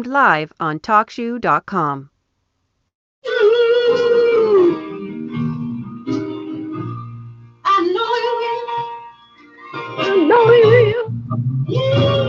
streamed live on TalkShoe.com. I know you will. I know you will. Yeah.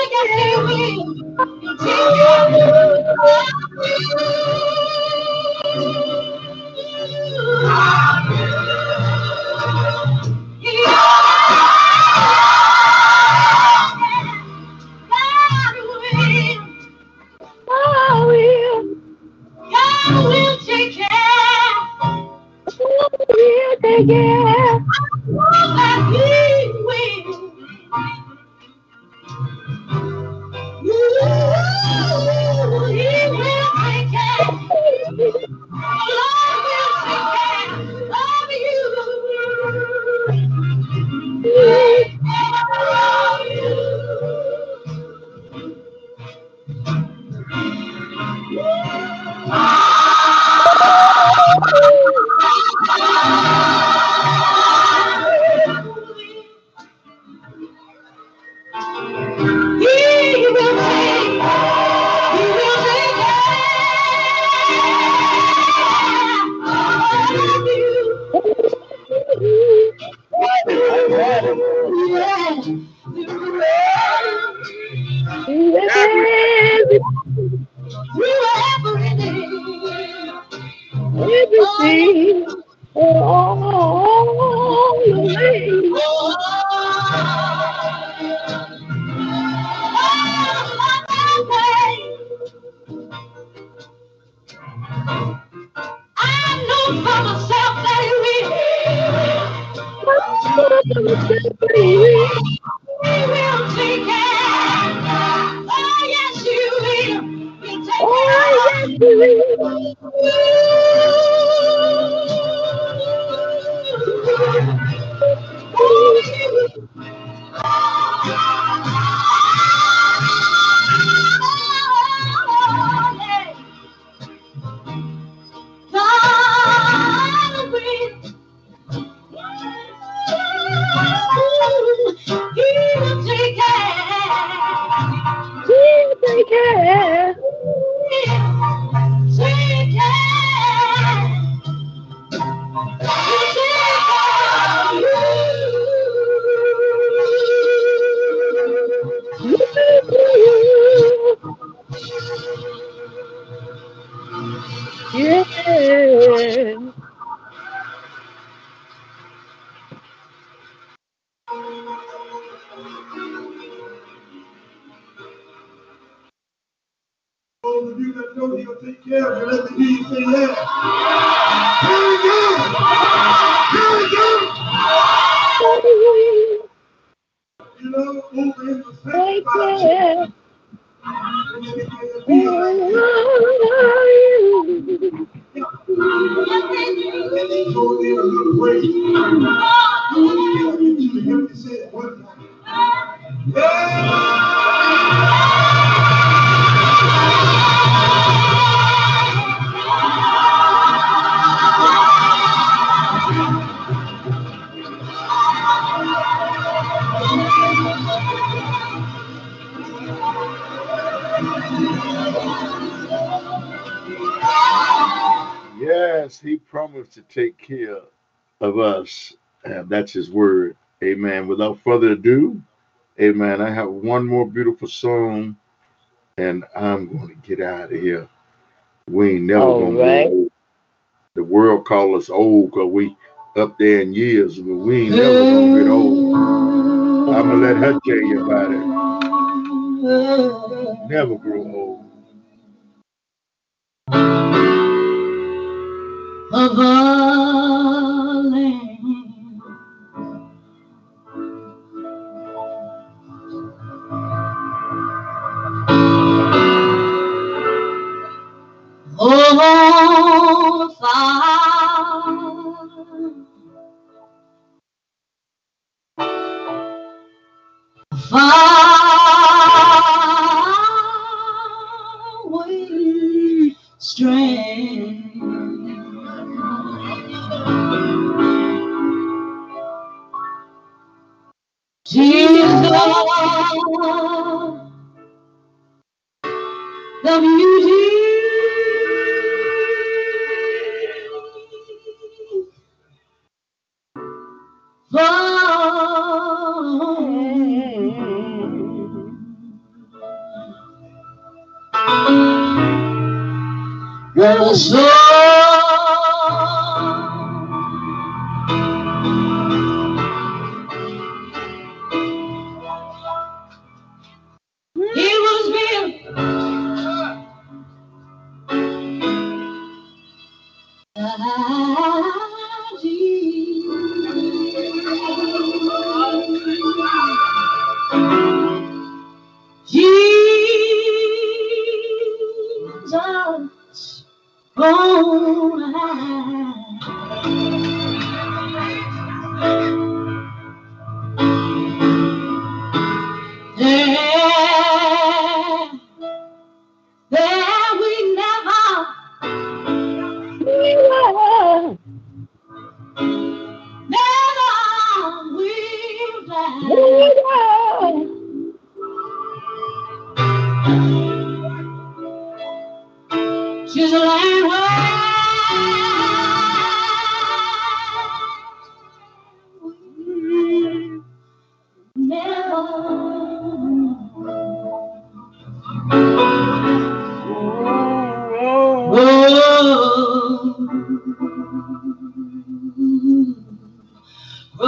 Eu it away. Take it away. Народом he'll take care of you. Let the knees say. Here we go. Here we go. You know, over in the sanctified and. to take care of us. And that's his word. Amen. Without further ado, amen. I have one more beautiful song and I'm going to get out of here. We ain't never going right. to old. The world call us old because we up there in years, but we ain't never going to get old. I'm going to let her tell you about it. Never grow old of a beauty Girl, so Jesus,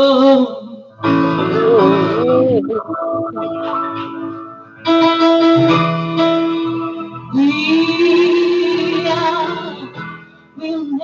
We'll never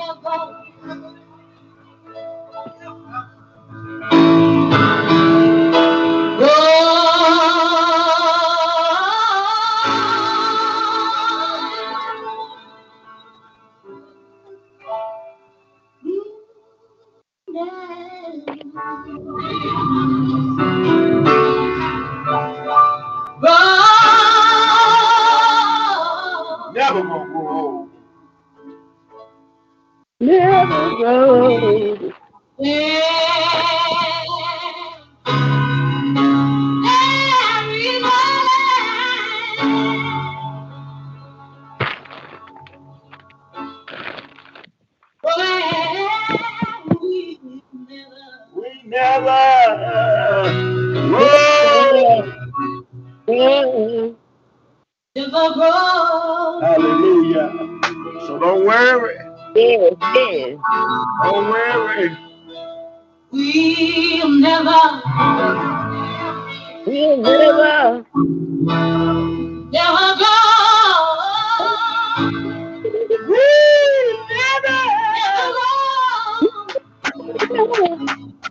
Yeah. Hallelujah. So don't worry. Yes, yes. Don't worry. We'll never, We'll never, never go. Never go.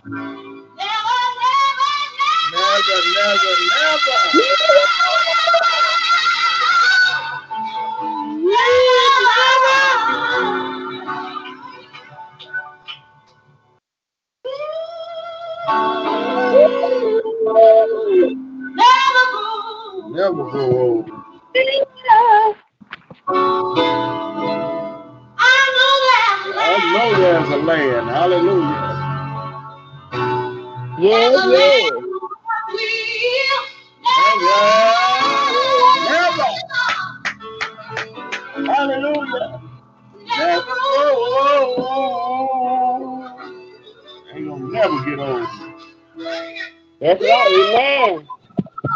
Never, Never, never, never. Never grow old. I know there's a land. Hallelujah. Yes, yes. Hallelujah. Never grow old. Ain't gonna never get old. That's right, amen.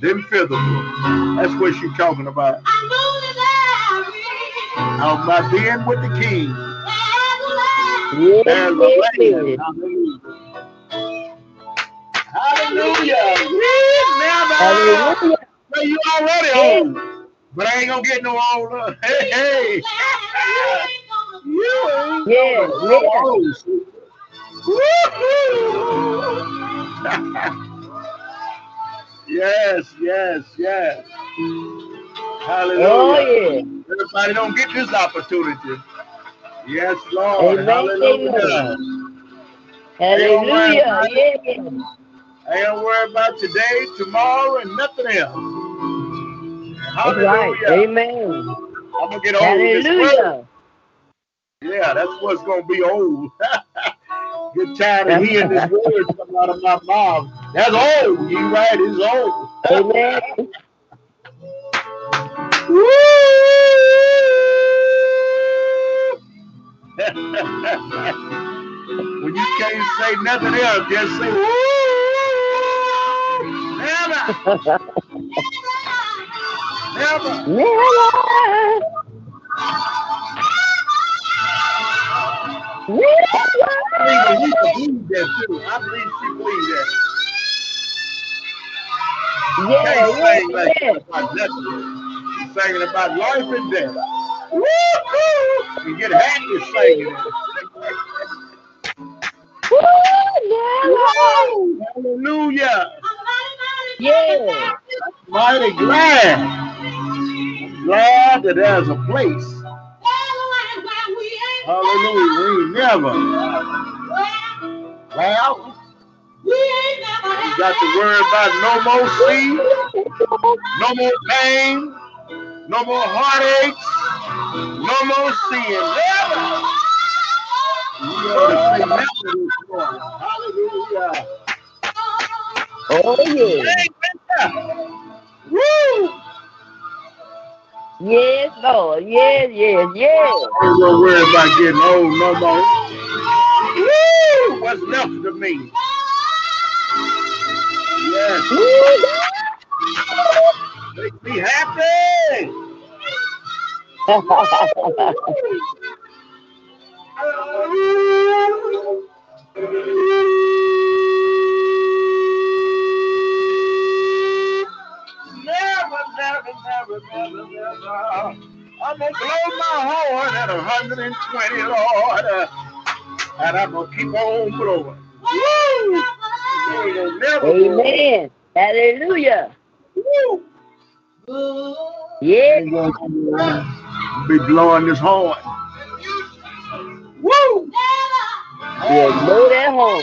Spiritual than physical. That's what she's talking about. Now, by being with the king, there's a. Hallelujah. Hallelujah. Never. Well, you already old, but I ain't gonna get no older. Hey, hey. You ain't Yeah, yeah. yes, yes, yes. Hallelujah. Oh, yeah. Everybody don't get this opportunity. Yes, Lord. Amen, Hallelujah. Hallelujah. Yeah. I ain't worried about today, tomorrow, and nothing else. That's right. Hallelujah. Amen. I'm gonna get old this. Hallelujah. Yeah, that's what's gonna be old. get tired of hearing this word come out of my mouth. That's old. You right? It's old. Amen. when you can't say nothing else, just say woo. Never, never. Never. I believe she believes that. Yeah, yeah, yeah. She's singing about life and death. Woo-hoo! Get happy singing. Woo, never. Hallelujah. Yeah. Mighty glad. Glad that there's a place. Hallelujah. We ain't never. Well, you got to worry about no more sleep, no more pain, no more heartaches, no more sin. Never. You ought never. Hallelujah. Oh, yeah. Woo! Yes, Lord. Yes, yes, yes. Ain't gonna worry about getting old no more. Woo! What's left of me? Yes. Make me happy. I'm gonna blow my horn at 120, Lord, uh, and I'm gonna keep on blowing. Woo! Never grow. Amen. Hallelujah. Woo! Yes. Ain't gonna be blowing this horn. Woo! Yeah, know that home.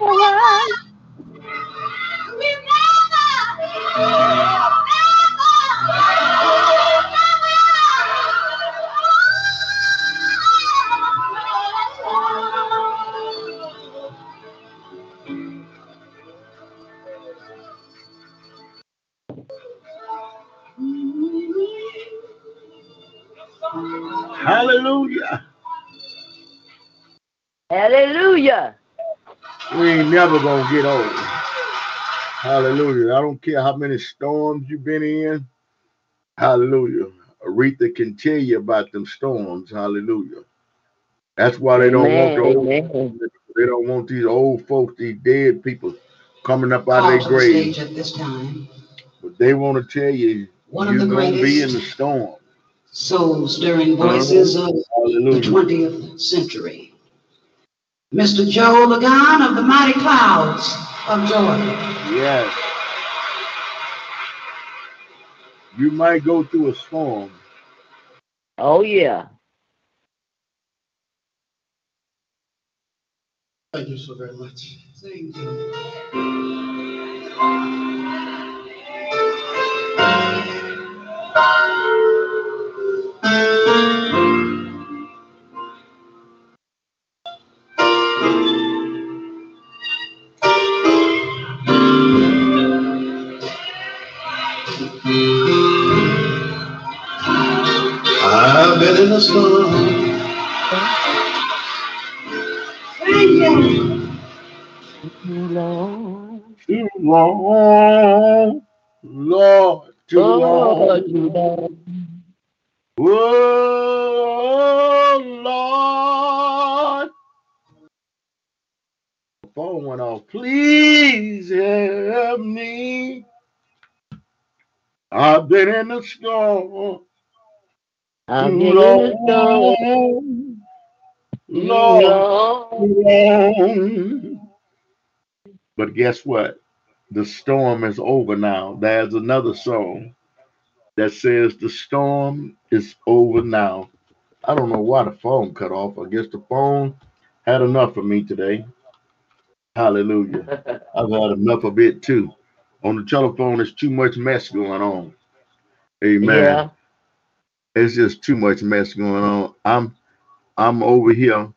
Hallelujah. We ain't never gonna get old. Hallelujah. I don't care how many storms you've been in. Hallelujah. Aretha can tell you about them storms. Hallelujah. That's why they don't want the old, Amen. they don't want these old folks, these dead people coming up out of to their the graves. at this time. But they want to tell you One of you're the gonna be in the storm. soul stirring voices of the 20th century. Mr. Joe Ligon of the Mighty Clouds of Georgia. Yes. You might go through a storm, Oh yeah. Thank you so very much. Thank to In the storm. Lord, too long, Lord, too Lord, long. Oh, Lord. Phone went off. Please help me. I've been in the storm. I've too been in the storm. long, Lord, Lord. But guess what? The storm is over now. There's another song that says the storm is over now. I don't know why the phone cut off. I guess the phone had enough of me today. Hallelujah. I've had enough of it too. On the telephone, there's too much mess going on. Amen. Yeah. It's just too much mess going on. I'm I'm over here